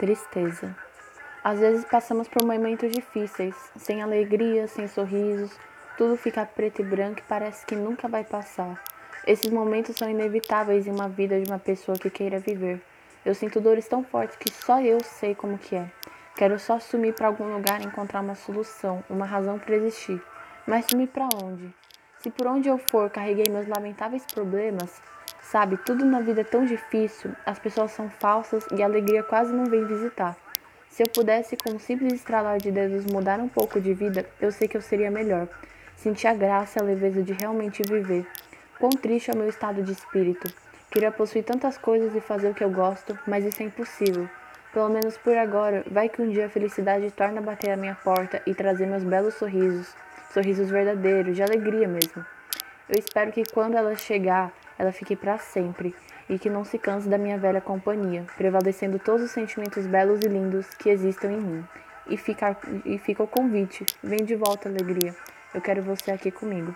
Tristeza. Às vezes passamos por momentos difíceis, sem alegria, sem sorrisos, tudo fica preto e branco e parece que nunca vai passar. Esses momentos são inevitáveis em uma vida de uma pessoa que queira viver. Eu sinto dores tão fortes que só eu sei como que é. Quero só sumir para algum lugar e encontrar uma solução, uma razão para existir. Mas sumir para onde? Se por onde eu for carreguei meus lamentáveis problemas, sabe, tudo na vida é tão difícil, as pessoas são falsas e a alegria quase não vem visitar. Se eu pudesse, com um simples estralar de dedos, mudar um pouco de vida, eu sei que eu seria melhor. Sentir a graça e a leveza de realmente viver. Quão triste é o meu estado de espírito. Queria possuir tantas coisas e fazer o que eu gosto, mas isso é impossível. Pelo menos por agora, vai que um dia a felicidade torna a bater a minha porta e trazer meus belos sorrisos, sorrisos verdadeiros, de alegria mesmo. Eu espero que quando ela chegar, ela fique para sempre e que não se canse da minha velha companhia, prevalecendo todos os sentimentos belos e lindos que existam em mim. E fica, e fica o convite: vem de volta, alegria. Eu quero você aqui comigo.